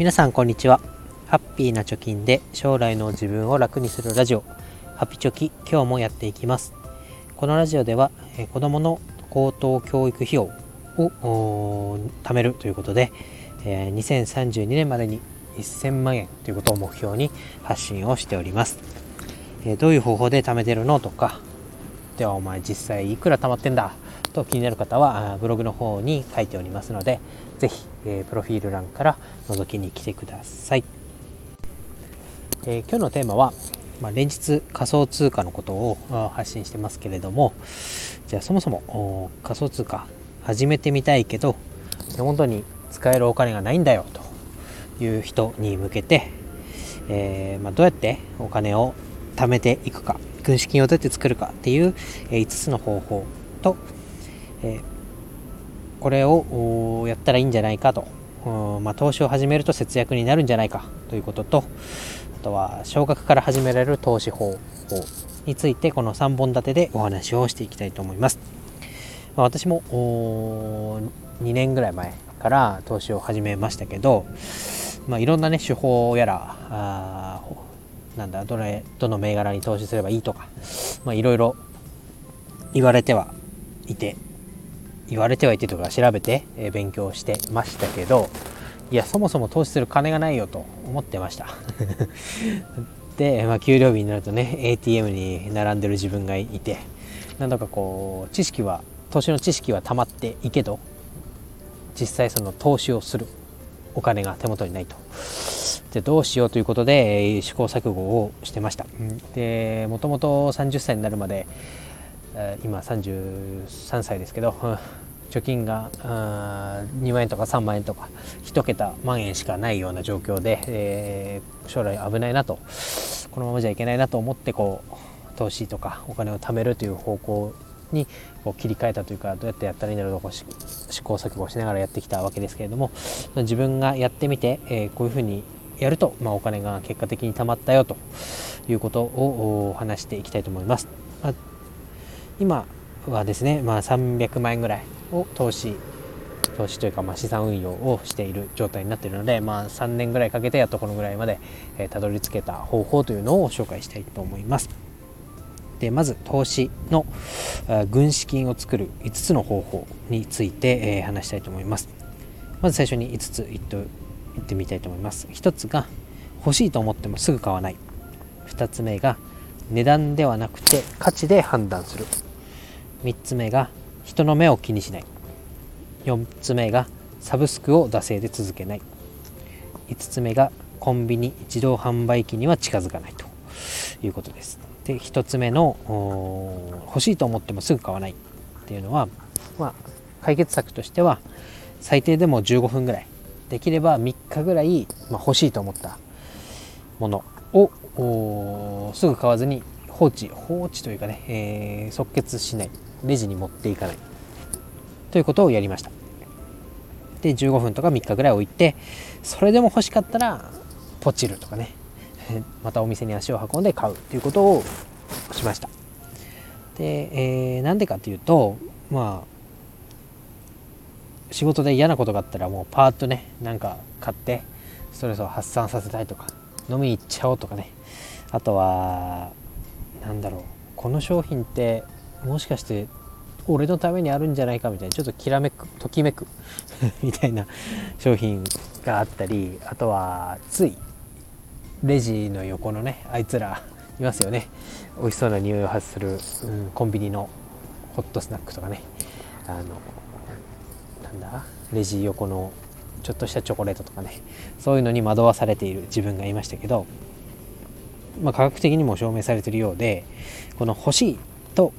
皆さんこんにちは。ハッピーな貯金で将来の自分を楽にするラジオ。ハピチョキ今日もやっていきます。このラジオでは、え子供の高等教育費用を貯めるということで、2032年までに1000万円ということを目標に発信をしております、どういう方法で貯めてるのとかではお前実際いくら貯まってんだと気になる方はブログの方に書いておりますので是非、えー、プロフィール欄から覗きに来てください、えー、今日のテーマは、まあ、連日仮想通貨のことを発信してますけれどもじゃあそもそも仮想通貨始めてみたいけど手元に使えるお金がないんだよという人に向けて、えー、まあ、どうやってお金を貯めていくか軍資金をどうやって作るかっていう、え5つの方法と、えこれをやったらいいんじゃないかと、まあ、投資を始めると節約になるんじゃないかということとあとは少額から始められる投資方法についてこの3本立てでお話をしていきたいと思います。まあ、私も2年ぐらい前から投資を始めましたけど、まあ、いろんなね手法やらなんだどれどの銘柄に投資すればいいとか、まあ、いろいろ言われてはいて言われてはいてとか調べて、え勉強してましたけどいやそもそも投資する金がないよと思ってました。で、まあ、給料日になるとね ATM に並んでる自分がいてなんだかこう知識は投資の知識はたまっていいけど実際その投資をするお金が手元にないと。でどうしようということで試行錯誤をしてました。でもともと30歳になるまで今33歳ですけど貯金が2万円とか3万円とか1桁万円しかないような状況で、将来危ないなとこのままじゃいけないなと思ってこう投資とかお金を貯めるという方向にこう切り替えたというかどうやってやったらいいんだろうと試行錯誤しながらやってきたわけですけれども自分がやってみて、こういうふうにやると、まあ、お金が結果的に貯まったよということを話していきたいと思います。今はですね、まあ、300万円ぐらいを投資投資というかまあ資産運用をしている状態になっているので、まあ、3年ぐらいかけてやっとこのぐらいまでたど、り着けた方法というのを紹介したいと思います。でまず投資の軍資金を作る5つの方法について、えー、話したいと思います。まず最初に5つ言って言ってみたいと思います。1つが欲しいと思ってもすぐ買わない。2つ目が値段ではなくて価値で判断する。3つ目が人の目を気にしない。4つ目がサブスクを惰性で続けない。5つ目がコンビニ自動販売機には近づかないと。いうことです。で1つ目の欲しいと思ってもすぐ買わない。っていうのは、まあ、解決策としては最低でも15分ぐらい。できれば3日ぐらい、まあ、欲しいと思ったものをすぐ買わずに放置放置というかね、えー、即決しない。レジに持っていかないということをやりました。で15分とか3日ぐらい置いてそれでも欲しかったらポチるとかね。またお店に足を運んで買うということをしました。で、えー、なんでかというとまあ仕事で嫌なことがあったらもうパーッとねなんか買ってストレスを発散させたいとか飲みに行っちゃおうとかね。あとは何だろう。この商品ってもしかして俺のためにあるんじゃないかみたいなちょっときらめくときめく みたいな商品があったりあとはついレジの横のねあいつらいますよね。美味しそうな匂いを発する、うん、コンビニのホットスナックとかね。あのなんだレジ横のちょっとしたチョコレートとかね。そういうのに惑わされている自分がいましたけど、まあ、科学的にも証明されているようでこの欲しいと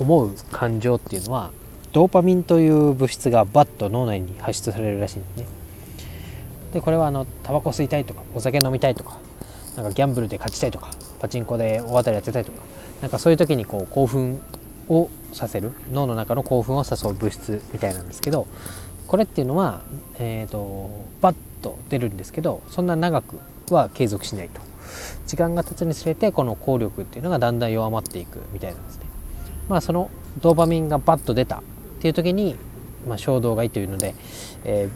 思う感情っていうのはドーパミンという物質がバッと脳内に発出されるらしいんですね。でこれはあのタバコ吸いたいとかお酒飲みたいとかなんかギャンブルで勝ちたいとかパチンコで大当たりやってたいとかなんかそういう時にこう興奮をさせる脳の中の興奮を誘う物質みたいなんですけどこれっていうのは、えーと、バッと出るんですけどそんな長くは継続しないと。時間が経つにつれてこの効力っていうのがだんだん弱まっていくみたいなんですね。まあそのドーパミンがバッと出たっていう時に、まあ、衝動買いというので、え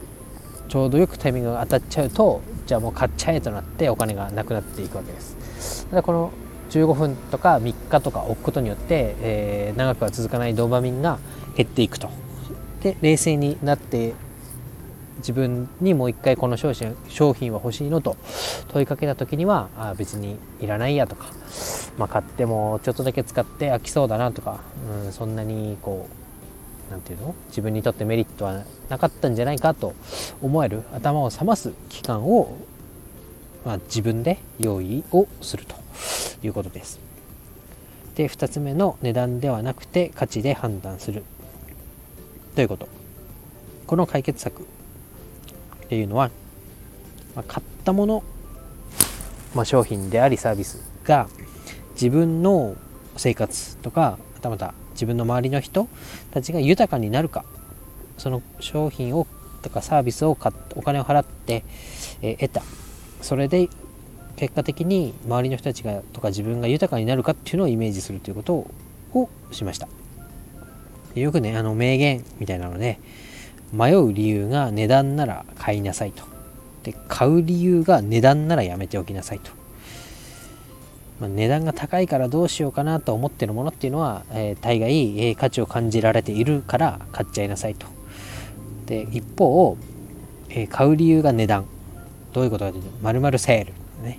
ちょうどよくタイミングが当たっちゃうとじゃあもう買っちゃえとなってお金がなくなっていくわけです。ただこの15分とか3日とか置くことによって、えー、長くは続かないドーパミンが減っていくと。で冷静になって自分にもう一回この商品商品は欲しいのと問いかけた時にはあ別にいらないやとか、まあ、買ってもちょっとだけ使って飽きそうだなとか、うん、そんなにこう何て言うの？自分にとってメリットはなかったんじゃないかと思える頭を冷ます期間を、まあ、自分で用意をするということです。で2つ目の値段ではなくて価値で判断する。ということ。この解決策。っていうのは、まあ、買ったもの、まあ、商品でありサービスが自分の生活とかはたまた自分の周りの人たちが豊かになるかその商品をとかサービスを買っお金を払って、え、得た。それで結果的に周りの人たちがとか自分が豊かになるかっていうのをイメージするということをしました。よくねあの名言みたいなので迷う理由が値段なら買いなさいと。で、買う理由が値段ならやめておきなさいと。まあ、値段が高いからどうしようかなと思ってるものっていうのは、えー、大概、えー、価値を感じられているから買っちゃいなさいと。で、一方、えー、買う理由が値段。どういうことかというと、まるセール、ね。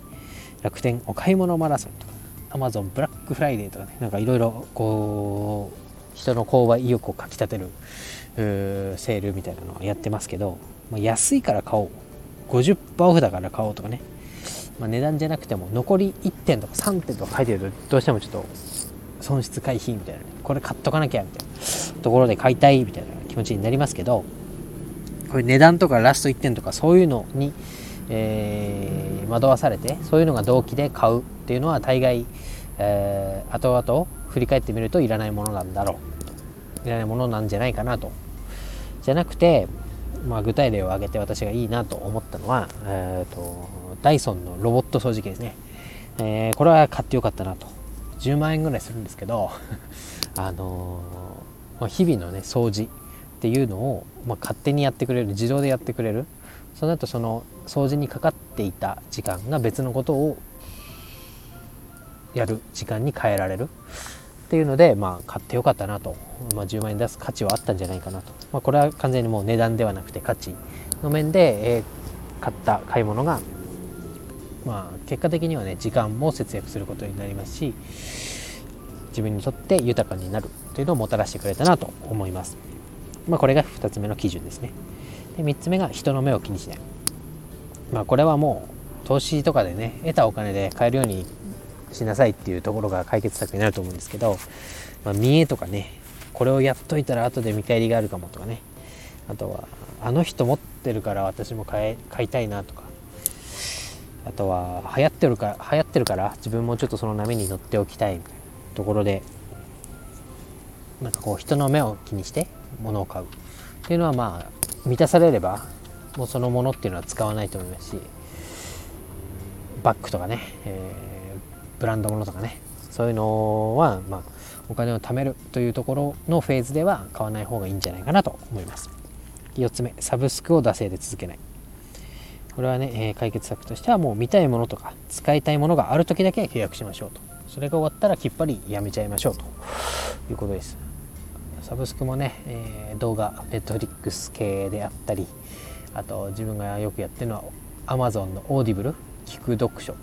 楽天お買い物マラソンとか、アマゾンブラックフライデーとかね、なんかいろいろこう、人の購買意欲をかきたてるセールみたいなのをやってますけど、まあ、安いから買おう。50%オフだから買おうとかね、まあ、値段じゃなくても残り1点とか3点とか書いてるとどうしてもちょっと損失回避みたいな、ね、これ買っとかなきゃみたいな。ところで買いたいみたいな気持ちになりますけどこれ値段とかラスト1点とかそういうのに、えー、惑わされてそういうのが動機で買うっていうのは大概、えー、後々振り返ってみるといらないものなんだろう。いらないものなんじゃないかなと。じゃなくて、まあ、具体例を挙げて私がいいなと思ったのは、えーと、ダイソンのロボット掃除機ですね、えー、これは買ってよかったなと。10万円ぐらいするんですけど あのー、日々のね掃除っていうのを、まあ、勝手にやってくれる自動でやってくれるその後その掃除にかかっていた時間が別のことをやる時間に変えられる。っていうので、まあ、買ってよかったなと、まあ、10万円出す価値はあったんじゃないかなと、まあ、これは完全にもう値段ではなくて価値の面で、えー、買った買い物が、まあ、結果的にはね時間も節約することになりますし自分にとって豊かになるというのをもたらしてくれたなと思います、まあ、これが2つ目の基準ですね。で3つ目が人の目を気にしない、まあ、これはもう投資とかでね得たお金で買えるようにしなさいっていうところが解決策になると思うんですけど、まあ、見栄とかねこれをやっといたら後で見返りがあるかもとかねあとはあの人持ってるから私も買買いたいなとかあとは流行ってるから流行ってるから自分もちょっとその波に乗っておきたいみたいなところでなんかこう人の目を気にして物を買う。っていうのはまあ満たされればもうそのものっていうのは使わないと思いますしバッグとかね、えーブランド物とかね。そういうのは、まあ、お金を貯めるというところのフェーズでは買わない方がいいんじゃないかなと思います。4つ目サブスクを惰性で続けない。これはね、えー、解決策としてはもう見たいものとか使いたいものがある時だけ契約しましょうと。それが終わったらきっぱりやめちゃいましょうと。いうことです。サブスクもね、えー、動画ネットフリックス系であったりあと自分がよくやってるのは Amazon の Audible 聞く読書。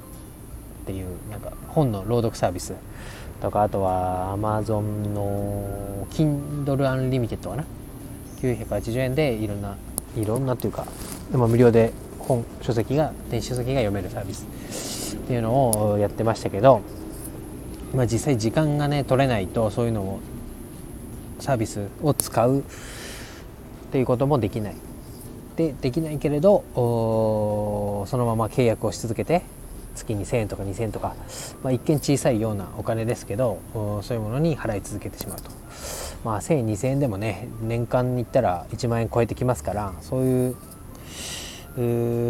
っていうなんか本の朗読サービスとかあとは Amazon の Kindle Unlimited かな。980円でいろんないろんなというかでも無料で本書籍が電子書籍が読めるサービスっていうのをやってましたけど、まあ、実際時間がね取れないとそういうのをサービスを使うっていうこともできない。でできないけれどそのまま契約をし続けて月2000円とか2000円とか、まあ、一見小さいようなお金ですけどそういうものに払い続けてしまうと、まあ、1000円2000円でもね年間に行ったら1万円超えてきますからそういう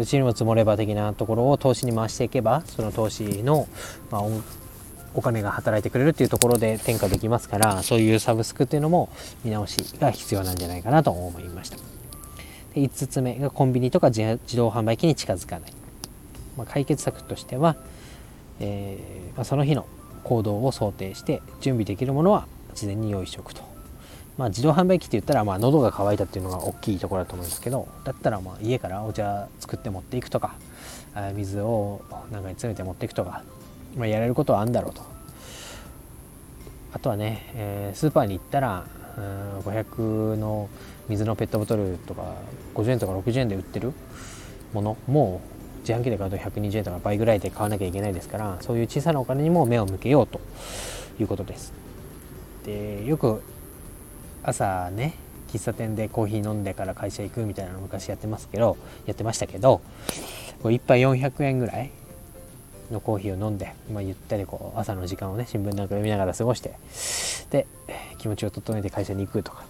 うちにも積もれば的なところを投資に回していけばその投資の、まあ、お金が働いてくれるっていうところで転嫁できますからそういうサブスクっていうのも見直しが必要なんじゃないかなと思いました。で5つ目がコンビニとか自動販売機に近づかない、まあ、解決策としては、えー、まあ、その日の行動を想定して準備できるものは事前に用意しておくと、まあ、自動販売機って言ったらまあ喉が渇いたっていうのが大きいところだと思うんですけどだったらまあ家からお茶作って持っていくとか水を中に詰めて持っていくとか、まあ、やれることはあるんだろうと。あとはね、えー、スーパーに行ったら500の水のペットボトルとか50円とか60円で売ってるものも自販機で買うと120円とか倍ぐらいで買わなきゃいけないですからそういう小さなお金にも目を向けようということです。でよく朝ね喫茶店でコーヒー飲んでから会社行くみたいなの昔やってますけどやってましたけどこう1杯400円ぐらいのコーヒーを飲んで、まあ、ゆったりこう朝の時間をね新聞なんか読みながら過ごしてで気持ちを整えて会社に行くとか、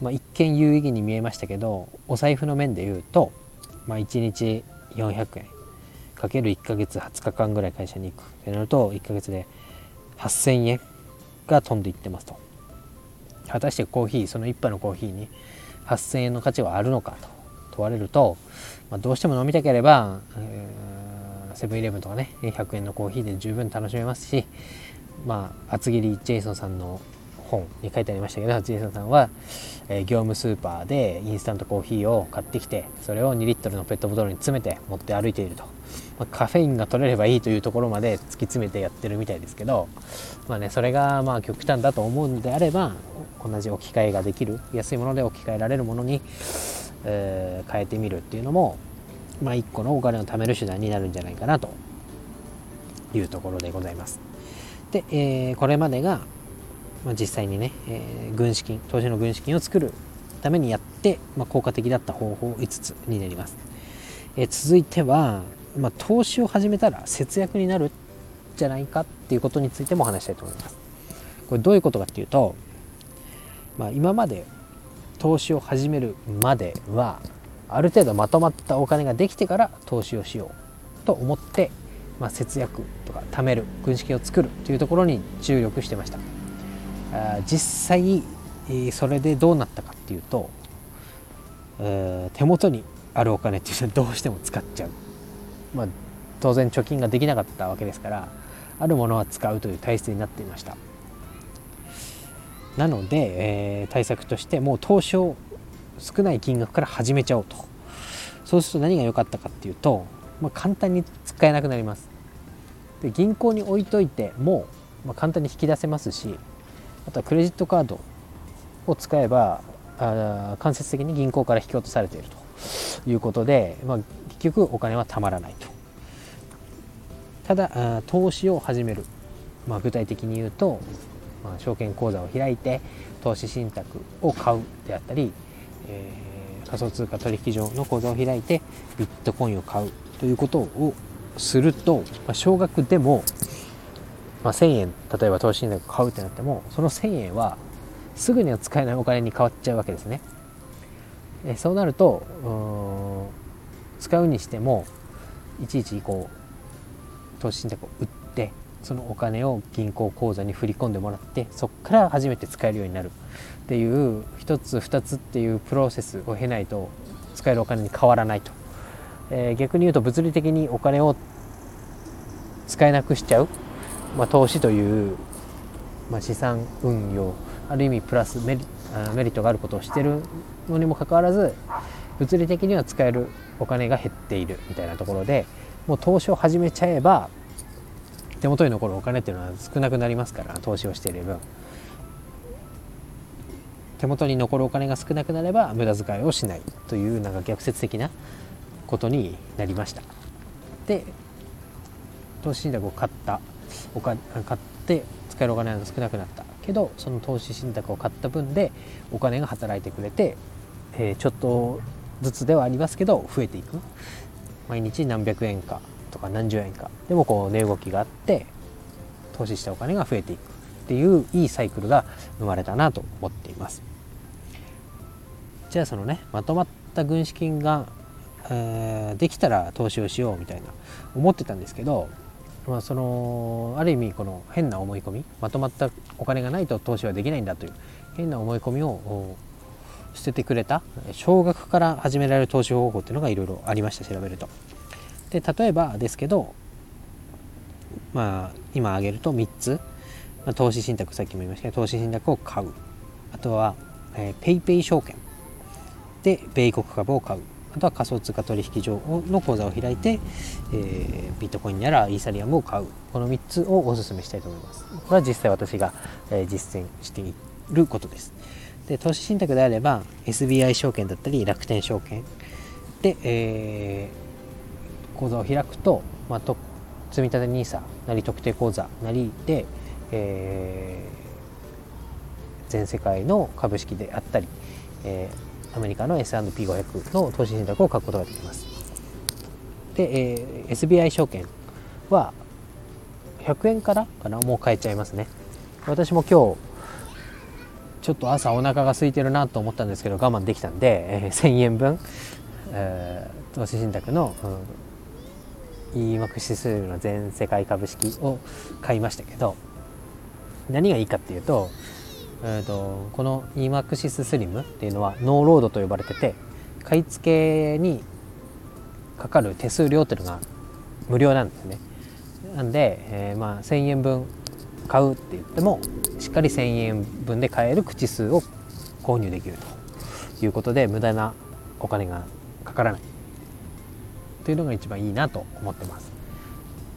まあ、一見有意義に見えましたけどお財布の面で言うと、まあ、1日400円。かける1ヶ月20日間ぐらい会社に行く。ってなると1ヶ月で8000円が飛んでいってますと。果たしてコーヒーその1杯のコーヒーに8000円の価値はあるのかと。問われると、まあ、どうしても飲みたければセブンイレブンとかね100円のコーヒーで十分楽しめますしまあ厚切りジェイソンさんの本に書いてありましたけどジェイソンさんは、え、業務スーパーでインスタントコーヒーを買ってきてそれを2リットルのペットボトルに詰めて持って歩いていると、まあ、カフェインが取れればいいというところまで突き詰めてやってるみたいですけどまあねそれがまあ極端だと思うんであれば同じ置き換えができる安いもので置き換えられるものに、えー、変えてみるっていうのもまあ一個のお金を貯める手段になるんじゃないかなというところでございます。で、えー、これまでがまあ、実際にね、えー、軍資金投資の軍資金を作るためにやって、まあ、効果的だった方法5つになります、えー、続いては、まあ、投資を始めたら節約になるじゃないかっていうことについても話したいと思います。これどういうことかっていうと、まあ、今まで投資を始めるまではある程度まとまったお金ができてから投資をしようと思って、まあ、節約とか貯める軍資金を作るというところに注力してました。実際それでどうなったかっていうと手元にあるお金っていうのはどうしても使っちゃう、まあ、当然貯金ができなかったわけですからあるものは使うという体質になっていました。なので、えー、対策としてもう投資を少ない金額から始めちゃおうと。そうすると何が良かったかっていうと、まあ、簡単に使えなくなります。で銀行に置いといても、まあ、簡単に引き出せますしあとはクレジットカードを使えばあ間接的に銀行から引き落とされているということで、まあ、結局お金はたまらないと。ただ投資を始める、まあ、具体的に言うと、まあ、証券口座を開いて投資信託を買うであったり、えー、仮想通貨取引所の口座を開いてビットコインを買うということをすると、まあ、少額でもまあ、1000円例えば投資信託買うってなってもその1000円はすぐには使えないお金に変わっちゃうわけですね。えそうなると使うにしてもいちいちこう投資信託を売ってそのお金を銀行口座に振り込んでもらってそこから初めて使えるようになるっていう1つ2つっていうプロセスを経ないと使えるお金に変わらないと、えー、逆に言うと物理的にお金を使えなくしちゃうまあ、投資という、まあ、資産運用ある意味プラスメリメリットがあることをしているのにもかかわらず物理的には使えるお金が減っているみたいなところでもう投資を始めちゃえば手元に残るお金っていうのは少なくなりますから投資をしている分。手元に残るお金が少なくなれば無駄遣いをしないというなんか逆説的なことになりました。で投資信託を買った。お金買って使えるお金が少なくなったけどその投資信託を買った分でお金が働いてくれて、えー、ちょっとずつではありますけど増えていく。毎日何百円かとか何十円か。でもこう値動きがあって投資したお金が増えていくっていういいサイクルが生まれたなと思っています。じゃあそのねまとまった軍資金が、えー、できたら投資をしようみたいな思ってたんですけどまあ、そのある意味この変な思い込みまとまったお金がないと投資はできないんだという変な思い込みを捨ててくれた少額から始められる投資方法っていうのがいろいろありました調べると。で例えばですけどまあ今挙げると3つ、まあ、投資信託さっきも言いましたけど投資信託を買うあとは、えー、ペイペイ証券で米国株を買うあとは仮想通貨取引所の口座を開いて、えー、ビットコインやらイーサリアムを買う。この3つをお勧めしたいと思います。これは実際私が、えー、実践していることです。で投資信託であれば SBI 証券だったり楽天証券。で、えー、口座を開くと、まあ、と積立 NISA なり特定口座なりで、えー、全世界の株式であったり、えー、アメリカの S&P500 の投資信託を買うことができます。で、えー、SBI 証券は100円からかな？もう買えちゃいますね。私も今日ちょっと朝お腹が空いてるなと思ったんですけど我慢できたんで、えー、1000円分、えー、投資信託の、うん、EMAX 指数の全世界株式を買いましたけど何がいいかっていうと,、えーと、この EMAX ススリムっていうのはノーロードと呼ばれてて買い付けにかかる手数料っていうのが無料なんですね。なんで、えー、まあ1000円分買うって言ってもしっかり1000円分で買える口数を購入できるということで無駄なお金がかからないというのが一番いいなと思ってます。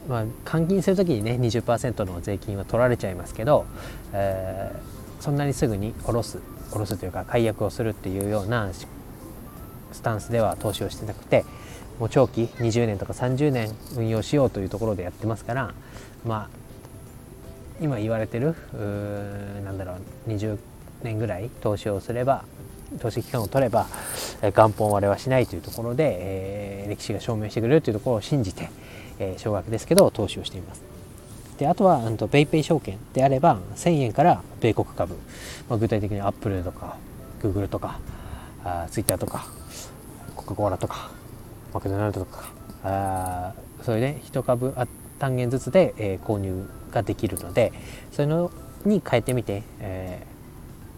まあ、換金する時にね20%の税金は取られちゃいますけど、えー、そんなにすぐに下ろす下ろすというか解約をするっていうようなスタンスでは投資をしてなくてもう長期20年とか30年運用しようというところでやってますからまあ今言われてるなんだろう20年ぐらい投資をすれば投資期間を取れば元本割れはしないというところで、えー、歴史が証明してくれるというところを信じて、えー、少額ですけど投資をしています。であとはと PayPay証券であれば1000円から米国株、まあ、具体的にアップルとかグーグルとかあツイッターとかコカ・コーラとかマクドナルドとかあそれで1株単元ずつで、えー、購入ができるのでそういうのに変えてみて、え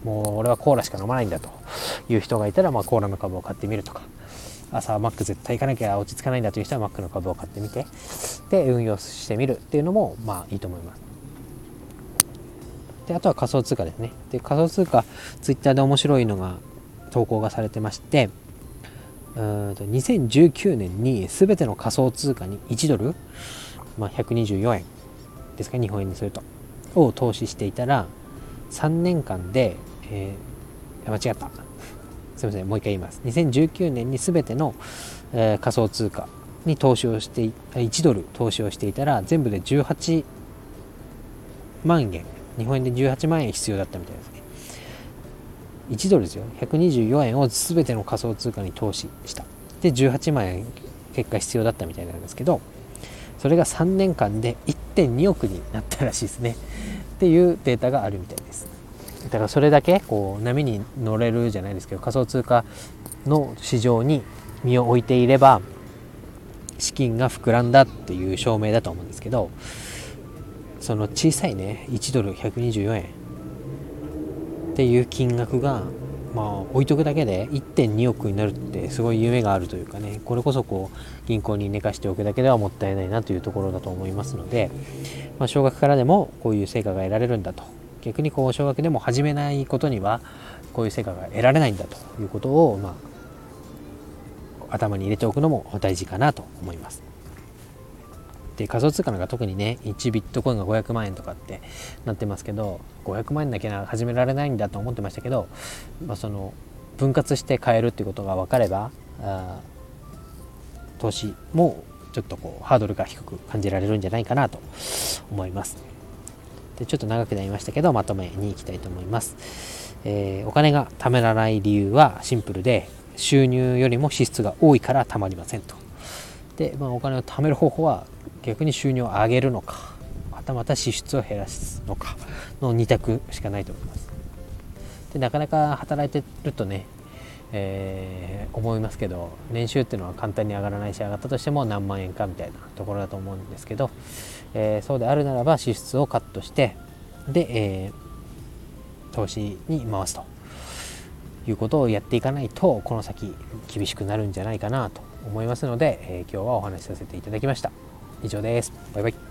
ー、もう俺はコーラしか飲まないんだという人がいたら、まあ、コーラの株を買ってみるとか。朝マック絶対行かなきゃ落ち着かないんだという人はマックの株を買ってみてで運用してみるっていうのもまあいいと思います。であとは仮想通貨ですね。で仮想通貨ツイッターで面白いのが投稿がされてましてうんと2019年に全ての仮想通貨に1ドル、まあ、124円ですか日本円にするとを投資していたら3年間で、えー、間違ったすいませんもう一回言います。2019年に全ての、えー、仮想通貨に投資をして1ドル投資をしていたら全部で18万円。日本円で18万円必要だったみたいですね。1ドルですよ124円を全ての仮想通貨に投資した。で18万円結果必要だったみたいなんですけどそれが3年間で1.2億になったらしいですね。っていうデータがあるみたいです。だからそれだけこう波に乗れるじゃないですけど仮想通貨の市場に身を置いていれば資金が膨らんだっていう証明だと思うんですけどその小さいね1ドル124円。っていう金額がまあ、置いとくだけで1.2億になるってすごい夢があるというかねこれこそこう銀行に寝かしておくだけではもったいないなというところだと思いますので、まあ、少額からでもこういう成果が得られるんだと。逆にこう少額でも始めないことにはこういう成果が得られないんだということを、まあ、頭に入れておくのも大事かなと思います。で仮想通貨なんか特にね1ビットコインが500万円とかってなってますけど500万円だけな始められないんだと思ってましたけど、まあ、その分割して買えるっていうことが分かればあ投資もちょっとこうハードルが低く感じられるんじゃないかなと思いますでちょっと長くなりましたけどまとめに行きたいと思います、えー、お金が貯められない理由はシンプルで収入よりも支出が多いからたまりませんと。で、まあ、お金を貯める方法は逆に収入を上げるのかまたまた支出を減らすのかの2択しかないと思います。でなかなか働いてるとね、えー、思いますけど年収っていうのは簡単に上がらないし上がったとしても何万円かみたいなところだと思うんですけど、えー、そうであるならば支出をカットしてで、えー、投資に回すということをやっていかないとこの先厳しくなるんじゃないかなと思いますので、えー、今日はお話しさせていただきました。以上です。バイバイ。